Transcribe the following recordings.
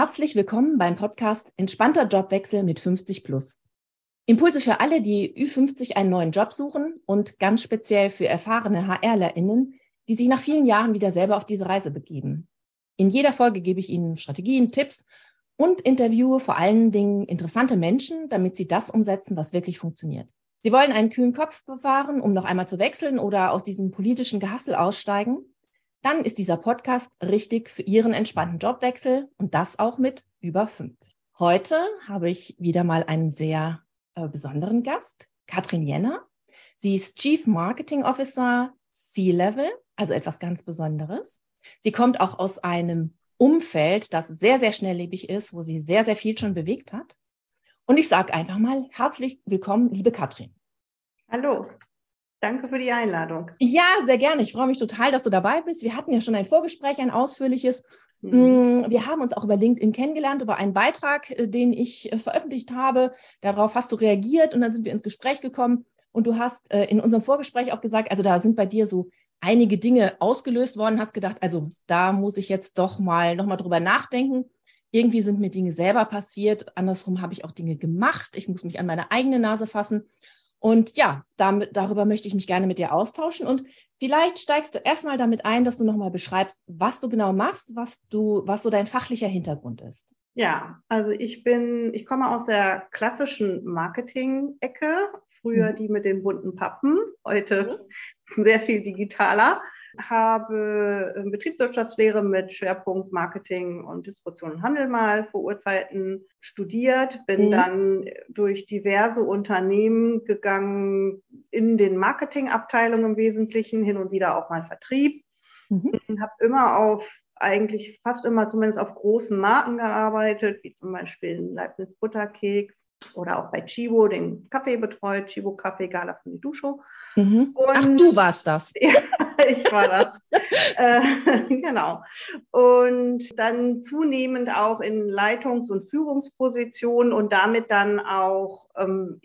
Herzlich willkommen beim Podcast Entspannter Jobwechsel mit 50 plus. Impulse für alle, die Ü50 einen neuen Job suchen und ganz speziell für erfahrene HRlerInnen, die sich nach vielen Jahren wieder selber auf diese Reise begeben. In jeder Folge gebe ich Ihnen Strategien, Tipps und interviewe vor allen Dingen interessante Menschen, damit sie das umsetzen, was wirklich funktioniert. Sie wollen einen kühlen Kopf bewahren, um noch einmal zu wechseln oder aus diesem politischen Gehassel aussteigen dann ist dieser Podcast richtig für Ihren entspannten Jobwechsel und das auch mit über 50. Heute habe ich wieder mal einen sehr äh, besonderen Gast, Katrin Jenner. Sie ist Chief Marketing Officer C-Level, also etwas ganz Besonderes. Sie kommt auch aus einem Umfeld, das sehr, sehr schnelllebig ist, wo sie sehr, sehr viel schon bewegt hat. Und ich sage einfach mal herzlich willkommen, liebe Katrin. Hallo. Danke für die Einladung. Ja, sehr gerne. Ich freue mich total, dass du dabei bist. Wir hatten ja schon ein Vorgespräch, ein ausführliches. Mhm. Mm, wir haben uns auch über LinkedIn kennengelernt, über einen Beitrag, äh, den ich äh, veröffentlicht habe. Darauf hast du reagiert und dann sind wir ins Gespräch gekommen. Und du hast äh, in unserem Vorgespräch auch gesagt, also da sind bei dir so einige Dinge ausgelöst worden, hast gedacht, also da muss ich jetzt doch mal nochmal drüber nachdenken. Irgendwie sind mir Dinge selber passiert. Andersrum habe ich auch Dinge gemacht. Ich muss mich an meine eigene Nase fassen. Und ja, damit, darüber möchte ich mich gerne mit dir austauschen. Und vielleicht steigst du erstmal damit ein, dass du nochmal beschreibst, was du genau machst, was du, was so dein fachlicher Hintergrund ist. Ja, also ich bin, ich komme aus der klassischen Marketing-Ecke. Früher mhm. die mit den bunten Pappen, heute mhm. sehr viel digitaler habe äh, Betriebswirtschaftslehre mit Schwerpunkt Marketing und Distribution und Handel mal vor Urzeiten studiert, bin mhm. dann durch diverse Unternehmen gegangen, in den Marketingabteilungen im Wesentlichen, hin und wieder auch mal Vertrieb. Mhm. Habe immer auf eigentlich fast immer zumindest auf großen Marken gearbeitet, wie zum Beispiel Leibniz Butterkeks oder auch bei Chibo den Kaffee betreut, Chibo Kaffee, Gala von die Dusche. Mhm. Ach, du warst das. Ja, ich war das. äh, genau. Und dann zunehmend auch in Leitungs- und Führungspositionen und damit dann auch ähm,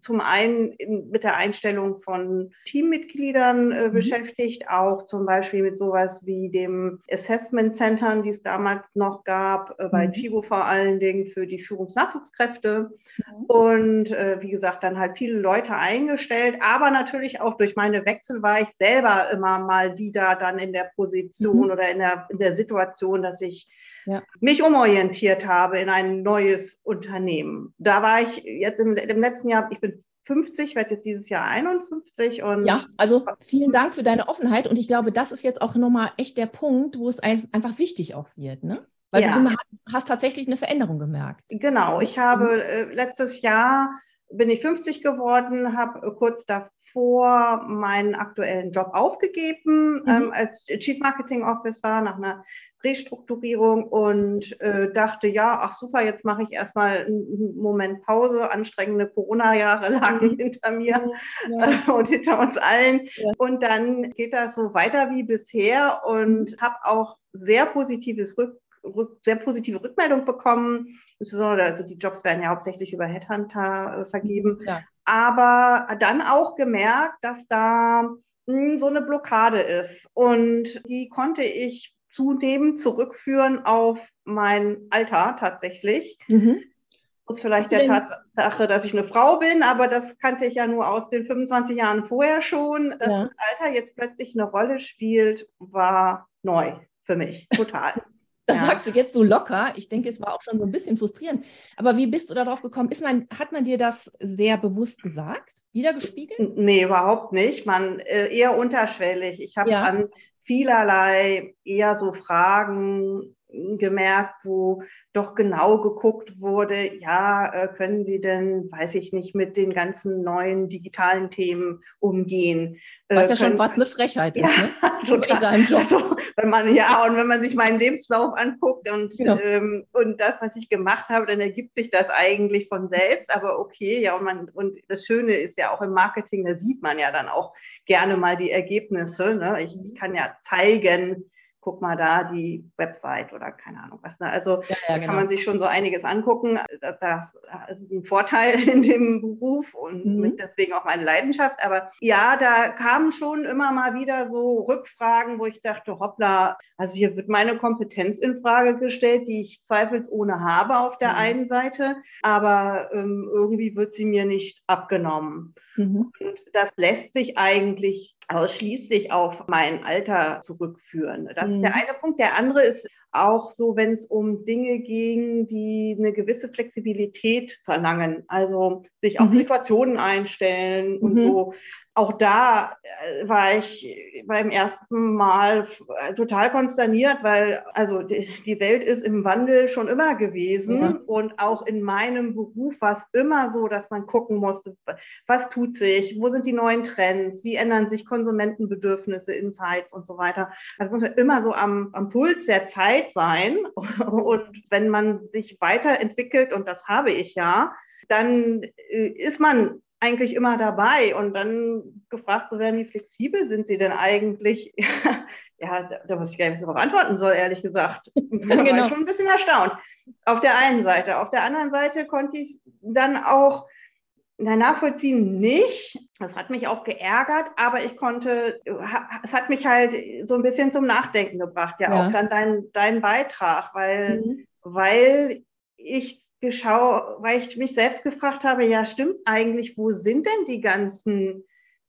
zum einen in, mit der Einstellung von Teammitgliedern äh, mhm. beschäftigt, auch zum Beispiel mit sowas wie dem Assessment Centern, die es damals noch gab, äh, bei mhm. Chibo vor allen Dingen für die Führungsnachwuchskräfte. Mhm. Und äh, wie gesagt, dann halt viele Leute eingestellt, aber natürlich auch durch meine Wechsel war ich selber immer mal wieder dann in der Position mhm. oder in der, in der Situation, dass ich ja. mich umorientiert habe in ein neues Unternehmen. Da war ich jetzt im, im letzten Jahr, ich bin 50, werde jetzt dieses Jahr 51 und ja, also vielen Dank für deine Offenheit und ich glaube, das ist jetzt auch nochmal echt der Punkt, wo es ein, einfach wichtig auch wird, ne? Weil ja. du hast tatsächlich eine Veränderung gemerkt. Genau, ich habe mhm. äh, letztes Jahr bin ich 50 geworden, habe kurz davor meinen aktuellen Job aufgegeben mhm. ähm, als Chief Marketing Officer nach einer Restrukturierung und äh, dachte, ja, ach super, jetzt mache ich erstmal einen Moment Pause. Anstrengende Corona-Jahre lagen mhm. hinter mir ja. äh, und hinter uns allen. Ja. Und dann geht das so weiter wie bisher und mhm. habe auch sehr positives Rück sehr positive Rückmeldung bekommen. Insbesondere, also die Jobs werden ja hauptsächlich über Headhunter äh, vergeben. Ja. Aber dann auch gemerkt, dass da mh, hm, so eine Blockade ist. Und die konnte ich zudem zurückführen auf mein Alter tatsächlich. Mhm. Aus vielleicht der Tatsache, dass ich eine Frau bin, aber das kannte ich ja nur aus den 25 Jahren vorher schon. Dass ja. das Alter jetzt plötzlich eine Rolle spielt, war neu für mich, total. Das ja. sagst du jetzt so locker. Ich denke, es war auch schon so ein bisschen frustrierend. Aber wie bist du darauf gekommen? Ist man, hat man dir das sehr bewusst gesagt, wiedergespiegelt? Nee, überhaupt nicht. Man äh, eher unterschwellig. Ich habe ja. an vielerlei eher so Fragen gemerkt, wo doch genau geguckt wurde, ja, äh, können Sie denn, weiß ich nicht, mit den ganzen neuen digitalen Themen umgehen? Was ja schon fast eine Frechheit ist, ja, ne? total. In Job. Also, wenn man, ja, und wenn man sich meinen Lebenslauf anguckt und, genau. ähm, und das, was ich gemacht habe, dann ergibt sich das eigentlich von selbst, aber okay, ja, und man, und das Schöne ist ja auch im Marketing, da sieht man ja dann auch gerne mal die Ergebnisse. Ne? Ich, ich kann ja zeigen, guck mal da die Website oder keine Ahnung was. Ne? Also ja, ja, da kann genau. man sich schon so einiges angucken. Das, das also ein Vorteil in dem Beruf und mhm. deswegen auch meine Leidenschaft. Aber ja, da kamen schon immer mal wieder so Rückfragen, wo ich dachte, hoppla, also hier wird meine Kompetenz in Frage gestellt, die ich zweifelsohne habe auf der mhm. einen Seite, aber ähm, irgendwie wird sie mir nicht abgenommen. Mhm. Und das lässt sich eigentlich ausschließlich auf mein Alter zurückführen. Das mhm. ist der mhm. eine Punkt. Der andere ist auch so, wenn es um Dinge ging, die eine gewisse Flexibilität verlangen, also sich auf mhm. Situationen einstellen und mhm. so auch da äh, war ich beim ersten Mal äh, total konsterniert, weil also die, Welt ist im Wandel schon immer gewesen ja. und auch in meinem Beruf war es immer so, dass man gucken musste, was tut sich, wo sind die neuen Trends, wie ändern sich Konsumentenbedürfnisse, Insights und so weiter. Also muss man immer so am, am Puls der Zeit sein und wenn man sich weiterentwickelt und das habe ich ja, dann äh, ist man eigentlich immer dabei und dann gefragt zu werden, wie flexibel sind Sie denn eigentlich? ja, da, da muss ich gar nicht darauf antworten soll, ehrlich gesagt. Da war genau. ich schon ein bisschen erstaunt. Auf der einen Seite. Auf der anderen Seite konnte ich dann auch na, nachvollziehen nicht. Das hat mich auch geärgert, aber ich konnte, es hat mich halt so ein bisschen zum Nachdenken gebracht, ja, ja. auch dann dein, dein Beitrag, weil, mhm. weil ich geschaut, weil ich mich selbst gefragt habe, ja, stimmt eigentlich, wo sind denn die ganzen,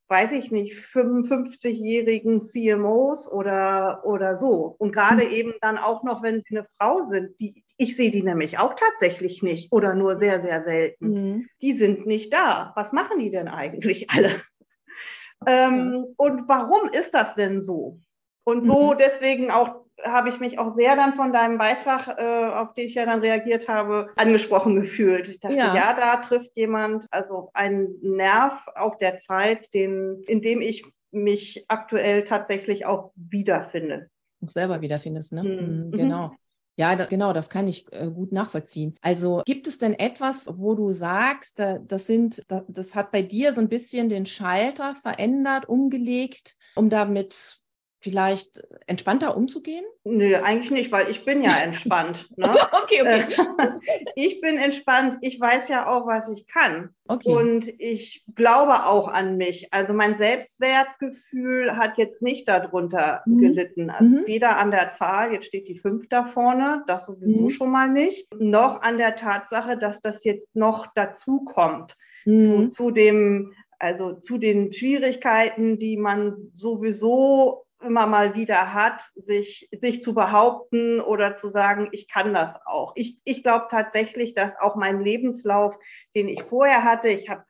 weiß ich nicht, 55-jährigen CMOs oder, oder so? Und gerade mhm. eben dann auch noch, wenn sie eine Frau sind, die, ich sehe die nämlich auch tatsächlich nicht oder nur sehr, sehr selten. Mhm. Die sind nicht da. Was machen die denn eigentlich alle? Ähm, und warum ist das denn so? Und so mhm. deswegen auch habe ich mich auch sehr dann von deinem Beitrag, äh, auf den ich ja dann reagiert habe, angesprochen gefühlt. Ich dachte, ja. ja, da trifft jemand also einen Nerv auch der Zeit, den, in dem ich mich aktuell tatsächlich auch wiederfinde. Auch selber wiederfindest, ne? Mhm. mhm. Genau. Ja, da, genau, das kann ich äh, gut nachvollziehen. Also gibt es denn etwas, wo du sagst, da, das sind, da, das hat bei dir so ein bisschen den Schalter verändert, umgelegt, um damit vielleicht entspannter umzugehen? Nö, eigentlich nicht, weil ich bin ja entspannt. Ne? okay, okay. ich bin entspannt. Ich weiß ja auch, was ich kann. Okay. Und ich glaube auch an mich. Also mein Selbstwertgefühl hat jetzt nicht darunter mhm. gelitten. Also mhm. Weder an der Zahl, jetzt steht die fünf da vorne, das sowieso mhm. schon mal nicht, noch an der Tatsache, dass das jetzt noch dazu kommt. Zu, mhm. zu dem also zu den Schwierigkeiten, die man sowieso immer mal wieder hat, sich, sich zu behaupten oder zu sagen, ich kann das auch. Ich, ich glaube tatsächlich, dass auch mein Lebenslauf, den ich vorher hatte, ich habe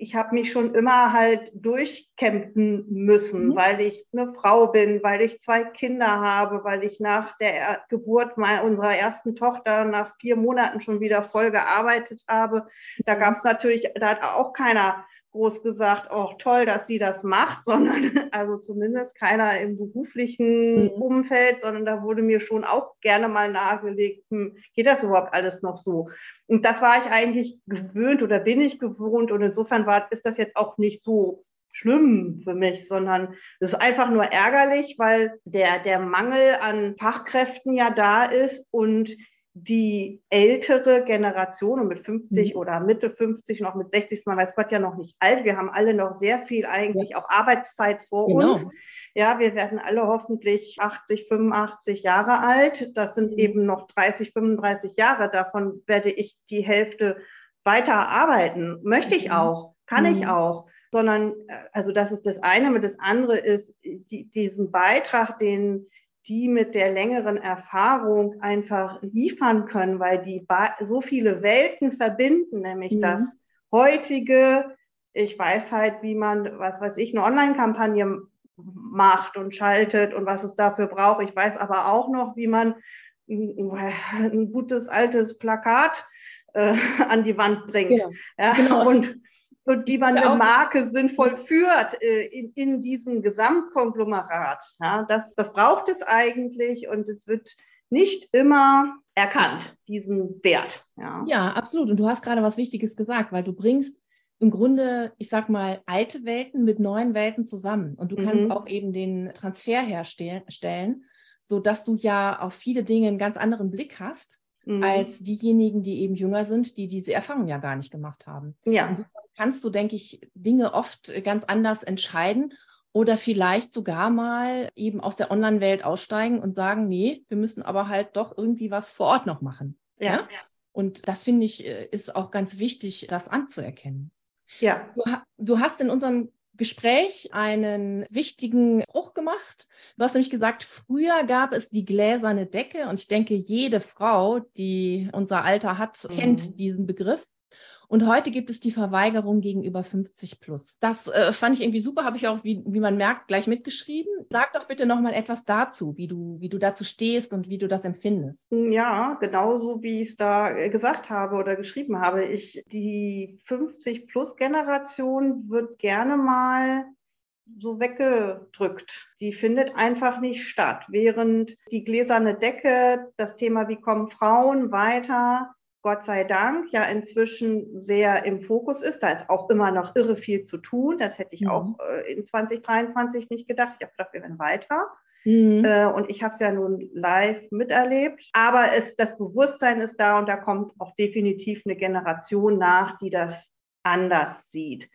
ich habe mich schon immer halt durchkämpfen müssen, mhm. weil ich eine Frau bin, weil ich zwei Kinder habe, weil ich nach der Geburt unserer ersten Tochter nach vier Monaten schon wieder voll gearbeitet habe. Da mhm. gab es natürlich, da hat auch keiner groß gesagt, oh toll, dass sie das macht, sondern also zumindest keiner im beruflichen mhm. Umfeld, sondern da wurde mir schon auch gerne mal nahegelegt, hm, geht das überhaupt alles noch so? Und das war ich eigentlich gewöhnt oder bin ich gewohnt und insofern war, ist das jetzt auch nicht so schlimm für mich, sondern es ist einfach nur ärgerlich, weil der, der Mangel an Fachkräften ja da ist und die ältere Generation und mit 50 mhm. oder Mitte 50 noch mit 60, man weiß Gott ja noch nicht alt. Wir haben alle noch sehr viel eigentlich ja. auch Arbeitszeit vor genau. uns. Ja, wir werden alle hoffentlich 80, 85 Jahre alt. Das sind mhm. eben noch 30, 35 Jahre. Davon werde ich die Hälfte weiter arbeiten. Möchte ich mhm. auch, kann mhm. ich auch. Sondern, äh, also das ist das eine. Und das andere ist die, diesen Beitrag, den die mit der längeren Erfahrung einfach liefern können, weil die so viele Welten verbinden, nämlich mhm. das heutige, ich weiß halt, wie man, was weiß ich, eine Online-Kampagne macht und schaltet und was es dafür braucht. Ich weiß aber auch noch, wie man ein gutes altes Plakat äh, an die Wand bringt. Genau. Ja, genau. Und und wie man eine Marke sinnvoll führt äh, in, in diesem Gesamtkonglomerat. Ja, das, das braucht es eigentlich und es wird nicht immer erkannt, diesen Wert. Ja. ja, absolut. Und du hast gerade was Wichtiges gesagt, weil du bringst im Grunde, ich sag mal, alte Welten mit neuen Welten zusammen. Und du kannst mhm. auch eben den Transfer herstellen, sodass du ja auf viele Dinge einen ganz anderen Blick hast mhm. als diejenigen, die eben jünger sind, die diese Erfahrung ja gar nicht gemacht haben. Ja. So kannst du, denke ich, Dinge oft ganz anders entscheiden oder vielleicht sogar mal eben aus der Online-Welt aussteigen und sagen, nee, wir müssen aber halt doch irgendwie was vor Ort noch machen. Ja. ja? Und das finde ich, äh, ist auch ganz wichtig, das anzuerkennen. Ja. Du, du hast in unserem Gespräch einen wichtigen Spruch gemacht. Du hast nämlich gesagt, früher gab es die gläserne Decke und ich denke, jede Frau, die unser Alter hat, mhm. kennt diesen Begriff. Und heute gibt es die Verweigerung gegenüber 50 plus. Das äh, fand ich irgendwie super, habe ich auch, wie, wie man merkt, gleich mitgeschrieben. Sag doch bitte noch mal etwas dazu, wie du, wie du dazu stehst und wie du das empfindest. Ja, genauso wie ich es da äh, gesagt habe oder geschrieben habe. Ich, die 50 plus Generation wird gerne mal so weggedrückt. Die findet einfach nicht statt. Während die gläserne Decke, das Thema, wie kommen Frauen weiter, Gott sei Dank ja inzwischen sehr im Fokus ist. Da ist auch immer noch irre viel zu tun. Das hätte ich mhm. auch äh, in 2023 nicht gedacht. Ich habe gedacht, wir werden weiter. Mhm. Äh, und ich habe es ja nun live miterlebt. Aber es, das Bewusstsein ist da und da kommt auch definitiv eine Generation nach, die das anders sieht.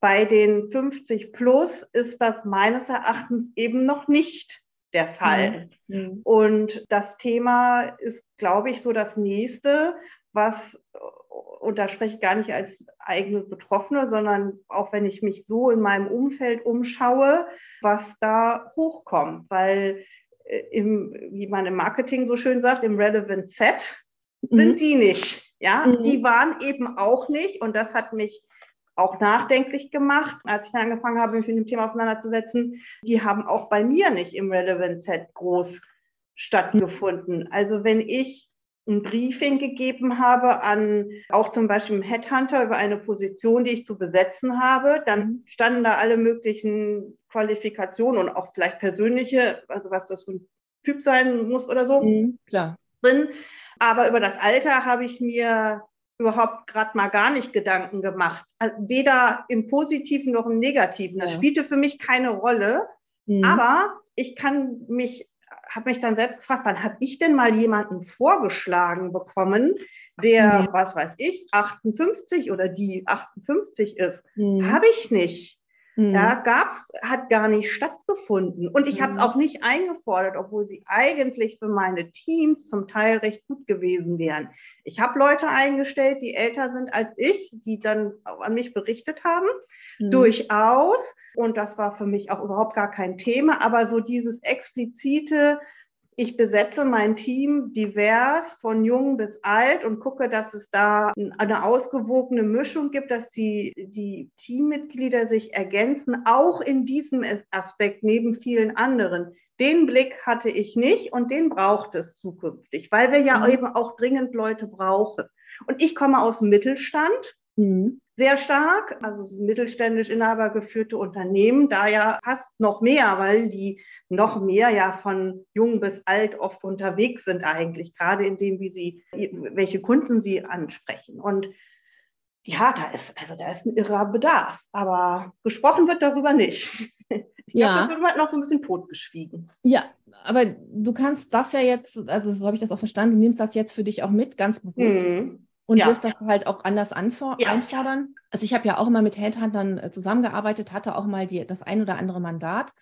Bei den 50 plus ist das meines Erachtens eben noch nicht der Fall. Mhm. Und das Thema ist, glaube ich, so das nächste, was, und da spreche ich gar nicht als eigene Betroffene, sondern auch wenn ich mich so in meinem Umfeld umschaue, was da hochkommt, weil äh, im, wie man im Marketing so schön sagt, im Relevant Set mhm. sind die nicht. Ja, mhm. die waren eben auch nicht und das hat mich auch nachdenklich gemacht, als ich dann angefangen habe, mich mit dem Thema auseinanderzusetzen. Die haben auch bei mir nicht im Relevant Set groß stattgefunden. Also wenn ich ein Briefing gegeben habe an auch zum Beispiel einen Headhunter über eine Position, die ich zu besetzen habe. Dann standen da alle möglichen Qualifikationen und auch vielleicht persönliche, also was das für ein Typ sein muss oder so, mhm, klar. drin. Aber über das Alter habe ich mir überhaupt gerade mal gar nicht Gedanken gemacht. Also weder im Positiven noch im Negativen. Das ja. spielte für mich keine Rolle. Mhm. Aber ich kann mich habe mich dann selbst gefragt, wann habe ich denn mal jemanden vorgeschlagen bekommen, der, mhm. was weiß ich, 58 oder die 58 ist? Mhm. Habe ich nicht. Mhm. Ja, gab's, hat gar nicht stattgefunden. Und ich habe es mhm. auch nicht eingefordert, obwohl sie eigentlich für meine Teams zum Teil recht gut gewesen wären. Ich habe Leute eingestellt, die älter sind als ich, die dann an mich berichtet haben. Mhm. Durchaus. Und das war für mich auch überhaupt gar kein Thema. Aber so dieses explizite, ich besetze mein Team divers von jung bis alt und gucke, dass es da eine ausgewogene Mischung gibt, dass die, die Teammitglieder sich ergänzen, auch in diesem Aspekt neben vielen anderen. Den Blick hatte ich nicht und den braucht es zukünftig, weil wir ja mhm. eben auch dringend Leute brauchen. Und ich komme aus dem Mittelstand. Mhm sehr stark, also mittelständisch inhabergeführte Unternehmen, da ja fast noch mehr, weil die noch mehr ja von jung bis alt oft unterwegs sind eigentlich, gerade in dem, wie sie, welche Kunden sie ansprechen. Und ja, da ist, also da ist ein irrer Bedarf, aber gesprochen wird darüber nicht. Ich ja. Glaub, das wird halt noch so ein bisschen totgeschwiegen. Ja, aber du kannst das ja jetzt, also so habe ich das auch verstanden, du nimmst das jetzt für dich auch mit, ganz bewusst. Mhm und ja. wirst das halt auch anders ja. einfordern. Also ich habe ja auch immer mit Headhuntern äh, zusammengearbeitet, hatte auch mal die, das ein oder andere Mandat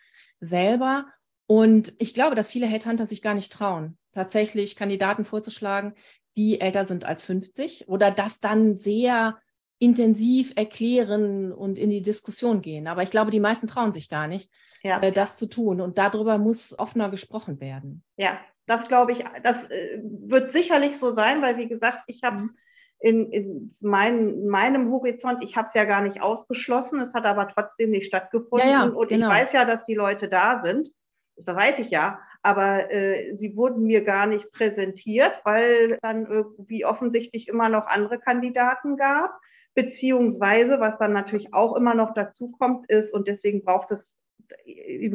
selber. Und ich glaube, dass viele Headhunter sich gar nicht trauen, tatsächlich Kandidaten vorzuschlagen, die älter sind als 50 oder das dann sehr intensiv erklären und in die Diskussion gehen. Aber ich glaube, die meisten trauen sich gar nicht, ja. Äh, das zu tun. Und darüber muss offener gesprochen werden. Ja, das glaube ich, das äh, wird sicherlich so sein, weil wie gesagt, ich habe es mhm in, in mein, meinem Horizont, ich habe es ja gar nicht ausgeschlossen, es hat aber trotzdem nicht stattgefunden. Ja, ja, und genau. ich weiß ja, dass die Leute da sind. Das weiß ich ja, aber äh, sie wurden mir gar nicht präsentiert, weil dann irgendwie offensichtlich immer noch andere Kandidaten gab. Beziehungsweise, was dann natürlich auch immer noch dazu kommt, ist, und deswegen braucht es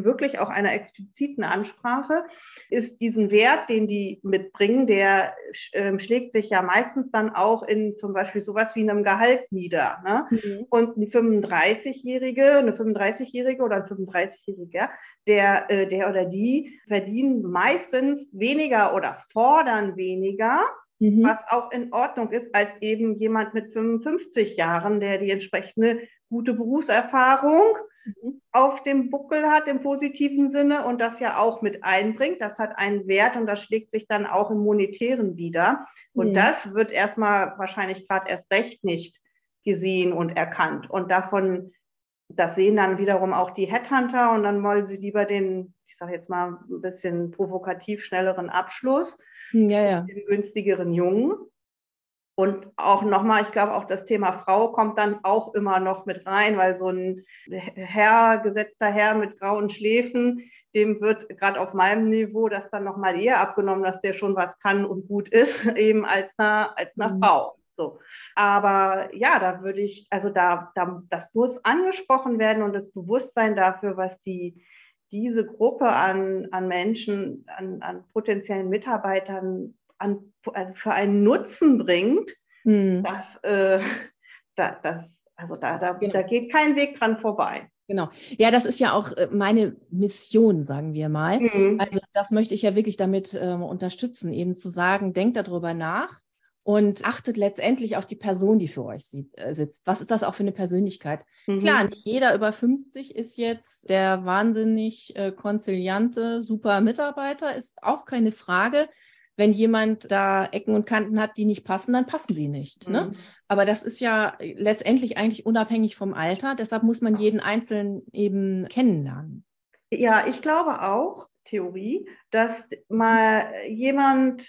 wirklich auch einer expliziten Ansprache, ist diesen Wert, den die mitbringen, der äh, schlägt sich ja meistens dann auch in zum Beispiel sowas wie einem Gehalt nieder. Ne? Mhm. Und eine 35-Jährige, eine 35-Jährige oder ein 35-Jähriger, der, äh, der oder die verdienen meistens weniger oder fordern weniger mhm. was auch in Ordnung ist, als eben jemand mit 55 Jahren, der die entsprechende gute Berufserfahrung mhm. auf dem Buckel hat im positiven Sinne und das ja auch mit einbringt. Das hat einen Wert und das schlägt sich dann auch im monetären wieder. Und mhm. das wird erstmal wahrscheinlich gerade erst recht nicht gesehen und erkannt. Und davon, das sehen dann wiederum auch die Headhunter und dann wollen sie lieber den, ich sage jetzt mal ein bisschen provokativ schnelleren Abschluss, ja, ja. den günstigeren Jungen. Und auch nochmal, ich glaube, auch das Thema Frau kommt dann auch immer noch mit rein, weil so ein Herr, gesetzter Herr mit grauen Schläfen, dem wird gerade auf meinem Niveau das dann nochmal eher abgenommen, dass der schon was kann und gut ist, eben als eine, als eine mhm. Frau. So. Aber ja, da würde ich, also da, da, das muss angesprochen werden und das Bewusstsein dafür, was die, diese Gruppe an, an Menschen, an, an potenziellen Mitarbeitern an, also für einen Nutzen bringt, hm. das, äh, da, das, also da, da, genau. da geht kein Weg dran vorbei. Genau. Ja, das ist ja auch äh, meine Mission, sagen wir mal. Mhm. Also das möchte ich ja wirklich damit äh, unterstützen, eben zu sagen, denkt darüber nach und achtet letztendlich auf die Person, die für euch äh, sitzt. Was ist das auch für eine Persönlichkeit? Mhm. Klar, nicht jeder über 50 ist jetzt der wahnsinnig äh, konziliante, super Mitarbeiter, ist auch keine Frage wenn jemand da Ecken und Kanten hat, die nicht passen, dann passen sie nicht. Ne? Mhm. Ne? Aber das ist ja letztendlich eigentlich unabhängig vom Alter. Deshalb muss man jeden Einzelnen eben kennenlernen. Ja, ich glaube auch, Theorie, dass mal jemand,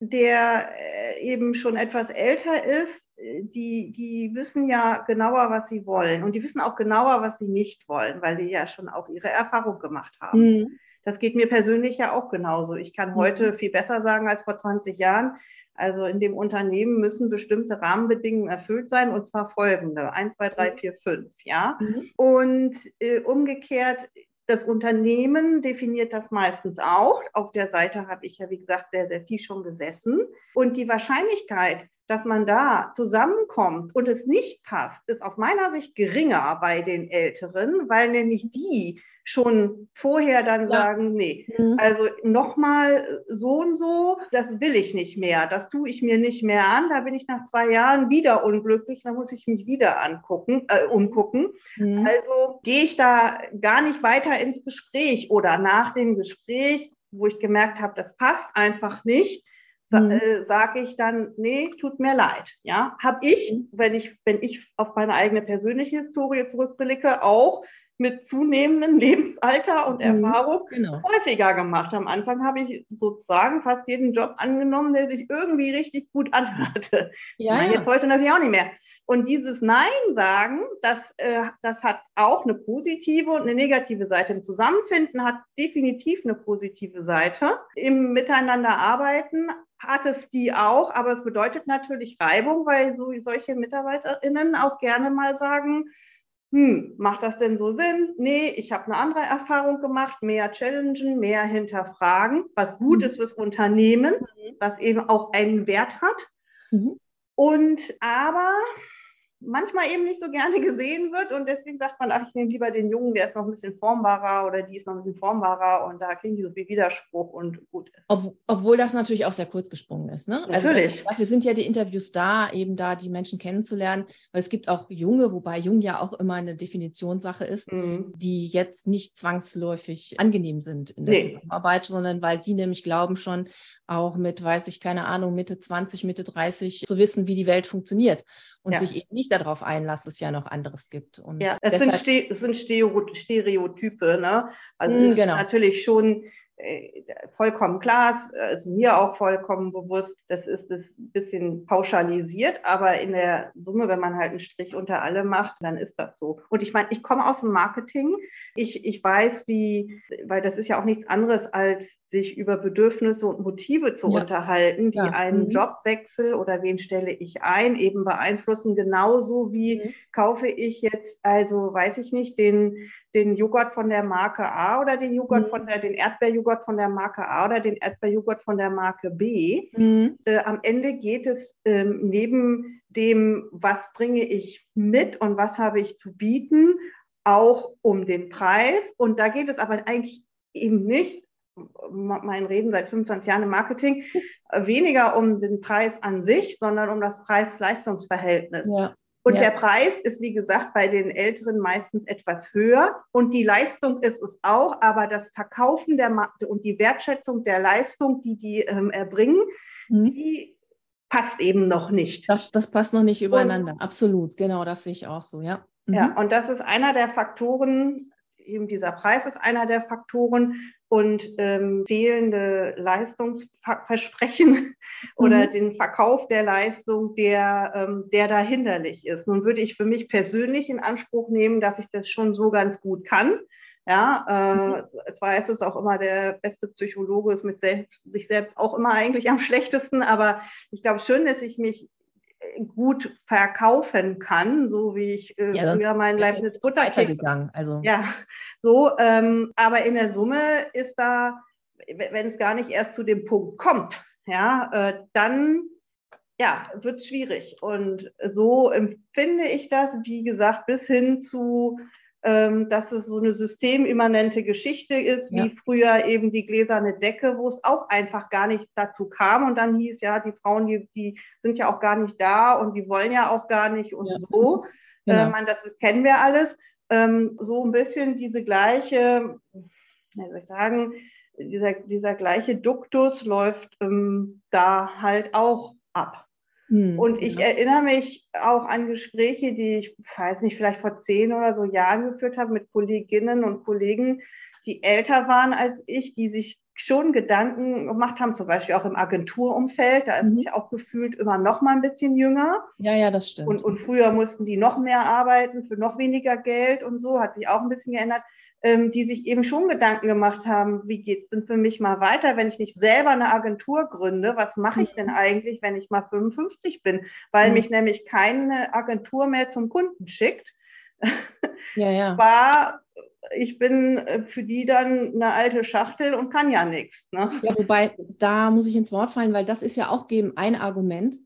der äh, eben schon etwas älter ist, die, die wissen ja genauer, was sie wollen. Und die wissen auch genauer, was sie nicht wollen, weil die ja schon auch ihre Erfahrung gemacht haben. Mhm. Das geht mir persönlich ja auch genauso. Ich kann heute mhm. viel besser sagen als vor 20 Jahren. Also in dem Unternehmen müssen bestimmte Rahmenbedingungen erfüllt sein und zwar folgende. 1, 2, 3, 4, 5. Ja? Mhm. Und äh, umgekehrt, das Unternehmen definiert das meistens auch. Auf der Seite habe ich ja, wie gesagt, sehr, sehr viel schon gesessen. Und die Wahrscheinlichkeit, dass man da zusammenkommt und es nicht passt, ist auf meiner Sicht geringer bei den Älteren, weil nämlich die schon vorher dann ja. sagen, nee, mhm. also nochmal so und so, das will ich nicht mehr, das tue ich mir nicht mehr an, da bin ich nach zwei Jahren wieder unglücklich, da muss ich mich wieder angucken, äh, umgucken. Mhm. Also gehe ich da gar nicht weiter ins Gespräch oder nach dem Gespräch, wo ich gemerkt habe, das passt einfach nicht, mhm. äh, sage ich dann, nee, tut mir leid. Ja, habe ich, mhm. wenn ich, wenn ich auf meine eigene persönliche Historie zurückblicke, auch mit zunehmendem Lebensalter und mhm, Erfahrung genau. häufiger gemacht. Am Anfang habe ich sozusagen fast jeden Job angenommen, der sich irgendwie richtig gut anhörte. Ja, ja. Jetzt heute natürlich auch nicht mehr. Und dieses Nein sagen, das, äh, das hat auch eine positive und eine negative Seite. Im Zusammenfinden hat definitiv eine positive Seite. Im Miteinander arbeiten hat es die auch, aber es bedeutet natürlich Reibung, weil so solche MitarbeiterInnen auch gerne mal sagen, hm, macht das denn so Sinn? Nee, ich habe eine andere Erfahrung gemacht, mehr challengen, mehr hinterfragen, was gut mhm. ist fürs Unternehmen, mhm. was eben auch einen Wert hat. Mhm. Und aber manchmal eben nicht so gerne gesehen wird und deswegen sagt man, ach, ich nehme lieber den Jungen, der ist noch ein bisschen formbarer oder die ist noch ein bisschen formbarer und da kriegen die so viel Widerspruch und gut ist. Ob, obwohl das natürlich auch sehr kurz gesprungen ist. Ne? Also natürlich. Also dafür sind ja die Interviews da, eben da die Menschen kennenzulernen, weil es gibt auch Junge, wobei Jung ja auch immer eine Definitionssache ist, mhm. die jetzt nicht zwangsläufig angenehm sind in der nee. Zusammenarbeit, sondern weil sie nämlich glauben schon, auch mit, weiß ich, keine Ahnung, Mitte 20, Mitte 30 zu wissen, wie die Welt funktioniert und ja. sich eben nicht darauf einlassen, dass es ja noch anderes gibt. Und ja, es sind, Ste es sind Stereotype, ne? Also mm, genau. natürlich schon äh, vollkommen klar, ist mir auch vollkommen bewusst, das ist es ein bisschen pauschalisiert, aber in der Summe, wenn man halt einen Strich unter alle macht, dann ist das so. Und ich meine, ich komme aus dem Marketing, ich, ich weiß, wie, weil das ist ja auch nichts anderes als sich über Bedürfnisse und Motive zu ja. unterhalten, die ja. einen mhm. Jobwechsel oder wen stelle ich ein, eben beeinflussen, genauso wie mhm. kaufe ich jetzt, also weiß ich nicht, den, den Joghurt von der Marke A oder den Joghurt mhm. von der, den Erdbeerjoghurt von der Marke A oder den Erdbeerjoghurt von der Marke B. Mhm. Äh, am Ende geht es ähm, neben dem, was bringe ich mit und was habe ich zu bieten, auch um den Preis. Und da geht es aber eigentlich eben nicht mein Reden seit 25 Jahren im Marketing, weniger um den Preis an sich, sondern um das Preis-Leistungs-Verhältnis. Ja. Und ja. der Preis ist, wie gesagt, bei den Älteren meistens etwas höher und die Leistung ist es auch, aber das Verkaufen der Markt und die Wertschätzung der Leistung, die die ähm, erbringen, mhm. die passt eben noch nicht. Das, das passt noch nicht übereinander, und, absolut, genau, das sehe ich auch so, ja. Mhm. Ja, und das ist einer der Faktoren, eben dieser Preis ist einer der Faktoren und ähm, fehlende Leistungsversprechen oder mhm. den Verkauf der Leistung, der, ähm, der da hinderlich ist. Nun würde ich für mich persönlich in Anspruch nehmen, dass ich das schon so ganz gut kann. Ja, äh, mhm. zwar ist es auch immer der beste Psychologe, ist mit selbst, sich selbst auch immer eigentlich am schlechtesten, aber ich glaube schön, dass ich mich gut verkaufen kann, so wie ich äh, ja, früher meinen Leibniz Butter weitergegangen. Also. Ja, so. Ähm, aber in der Summe ist da, wenn es gar nicht erst zu dem Punkt kommt, ja, äh, dann ja, wird es schwierig. Und so empfinde ich das, wie gesagt, bis hin zu dass es so eine systemimmanente Geschichte ist, wie ja. früher eben die gläserne Decke, wo es auch einfach gar nicht dazu kam. Und dann hieß ja, die Frauen, die, die sind ja auch gar nicht da und die wollen ja auch gar nicht und ja. so. Genau. Äh, man, das kennen wir alles. Ähm, so ein bisschen diese gleiche, wie soll ich sagen, dieser, dieser gleiche Duktus läuft ähm, da halt auch ab. Hm, und ich ja. erinnere mich auch an Gespräche, die ich, weiß nicht, vielleicht vor zehn oder so Jahren geführt habe mit Kolleginnen und Kollegen, die älter waren als ich, die sich schon Gedanken gemacht haben, zum Beispiel auch im Agenturumfeld. Da ist mhm. es ja auch gefühlt immer noch mal ein bisschen jünger. Ja, ja, das stimmt. Und, und früher mussten die noch mehr arbeiten für noch weniger Geld und so, hat sich auch ein bisschen geändert ähm, die sich eben schon Gedanken gemacht haben, wie geht es denn für mich mal weiter, wenn ich nicht selber eine Agentur gründe, was mache ich denn eigentlich, wenn ich mal 55 bin, weil mhm. mich nämlich keine Agentur mehr zum Kunden schickt. Ja, ja. War, ich bin äh, für die dann eine alte Schachtel und kann ja nichts. Ne? Ja, wobei, da muss ich ins Wort fallen, weil das ist ja auch eben ein Argument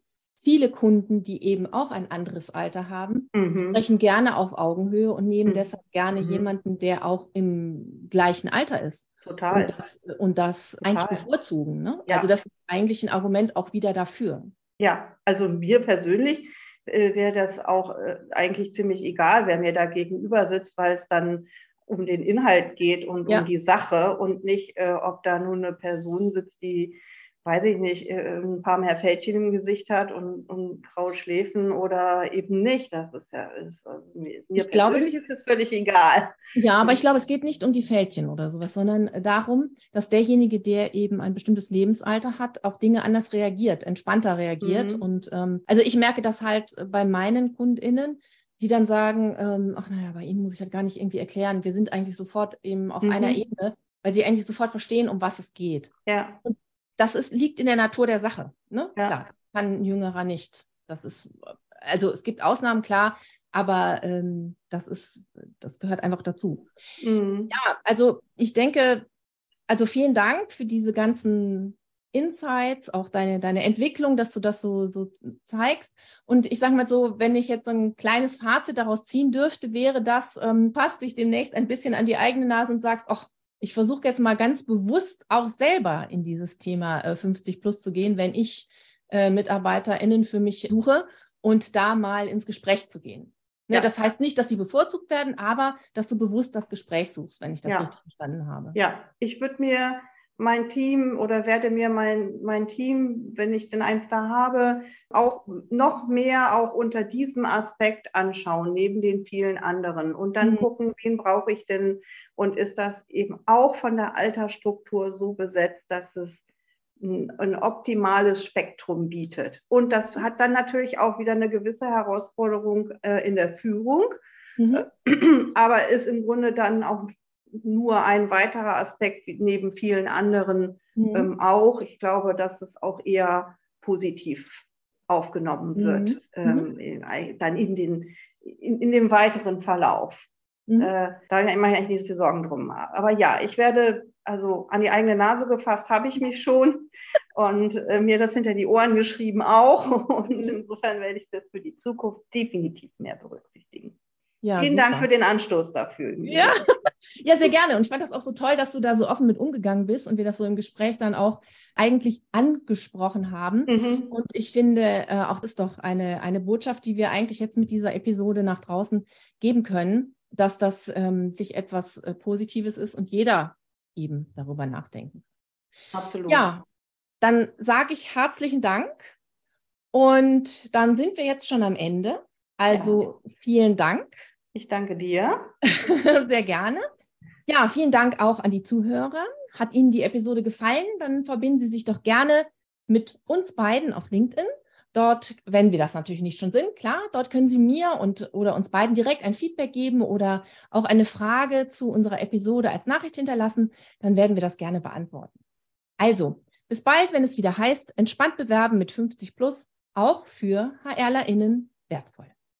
viele Kunden, die eben auch ein anderes Alter haben, mhm. sprechen gerne auf Augenhöhe und nehmen mhm. deshalb gerne mhm. jemanden, der auch im gleichen Alter ist. Total. Und das, und das Total. eigentlich bevorzugen. Ne? Ja. Also das ist eigentlich ein Argument auch wieder dafür. Ja, also mir persönlich äh, wäre das auch äh, eigentlich ziemlich egal, wer mir da gegenüber sitzt, weil es dann um den Inhalt geht und ja. um die Sache und nicht, äh, ob da nur eine Person sitzt, die weiß ich nicht, äh, ein paar mehr Fältchen im Gesicht hat und, und graue Schläfen oder eben nicht. Das ist ja, ist, also mir, ich glaube, es, ist es völlig egal. Ja, aber ich glaube, es geht nicht um die Fältchen oder sowas, sondern darum, dass derjenige, der eben ein bestimmtes Lebensalter hat, auf Dinge anders reagiert, entspannter reagiert. Mhm. Und ähm, also ich merke das halt bei meinen KundInnen, die dann sagen, ähm, ach naja, bei Ihnen muss ich halt gar nicht irgendwie erklären, wir sind eigentlich sofort eben auf mhm. einer Ebene, weil sie eigentlich sofort verstehen, um was es geht. Ja. Und das ist, liegt in der Natur der Sache. Ne? Ja. Klar, kann ein Jüngerer nicht. Das ist, also es gibt Ausnahmen, klar, aber ähm, das ist, das gehört einfach dazu. Mhm. Ja, also ich denke, also vielen Dank für diese ganzen Insights, auch deine, deine Entwicklung, dass du das so, so zeigst. Und ich sage mal so, wenn ich jetzt so ein kleines Fazit daraus ziehen dürfte, wäre das, ähm, passt dich demnächst ein bisschen an die eigene Nase und sagst, ach, ich versuche jetzt mal ganz bewusst auch selber in dieses Thema äh, 50 plus zu gehen, wenn ich äh, MitarbeiterInnen für mich suche und da mal ins Gespräch zu gehen. Ne, ja. Das heißt nicht, dass sie bevorzugt werden, aber dass du bewusst das Gespräch suchst, wenn ich das ja. richtig verstanden habe. Ja, ich würde mir mein Team oder werde mir mein, mein Team, wenn ich denn eins da habe, auch noch mehr auch unter diesem Aspekt anschauen, neben den vielen anderen. Und dann mhm. gucken, wen brauche ich denn und ist das eben auch von der Altersstruktur so besetzt, dass es ein, ein optimales Spektrum bietet. Und das hat dann natürlich auch wieder eine gewisse Herausforderung äh, in der Führung. Mhm. aber ist im Grunde dann auch nur ein weiterer Aspekt neben vielen anderen mhm. ähm, auch. Ich glaube, dass es auch eher positiv aufgenommen mhm. wird, mhm. ähm, in, dann in, den, in, in dem weiteren Verlauf. Mhm. Äh, da mache ich eigentlich nicht so viel Sorgen drum. Aber ja, ich werde, also an die eigene Nase gefasst habe ich mich schon und äh, mir das hinter die Ohren geschrieben auch. Und insofern werde ich das für die Zukunft definitiv mehr berücksichtigen. Ja, Vielen super. Dank für den Anstoß dafür. Ja, Ja, sehr gerne. Und ich fand das auch so toll, dass du da so offen mit umgegangen bist und wir das so im Gespräch dann auch eigentlich angesprochen haben. Mhm. Und ich finde, äh, auch das ist doch eine, eine Botschaft, die wir eigentlich jetzt mit dieser Episode nach draußen geben können, dass das ähm, wirklich etwas äh, Positives ist und jeder eben darüber nachdenken. Absolut. Ja, dann sage ich herzlichen Dank. Und dann sind wir jetzt schon am Ende. Also ja. vielen Dank. Ich danke dir. Sehr gerne. Ja, vielen Dank auch an die Zuhörer. Hat Ihnen die Episode gefallen? Dann verbinden Sie sich doch gerne mit uns beiden auf LinkedIn. Dort, wenn wir das natürlich nicht schon sind, klar, dort können Sie mir und oder uns beiden direkt ein Feedback geben oder auch eine Frage zu unserer Episode als Nachricht hinterlassen. Dann werden wir das gerne beantworten. Also, bis bald, wenn es wieder heißt, entspannt bewerben mit 50 plus, auch für HRlerInnen wertvoll.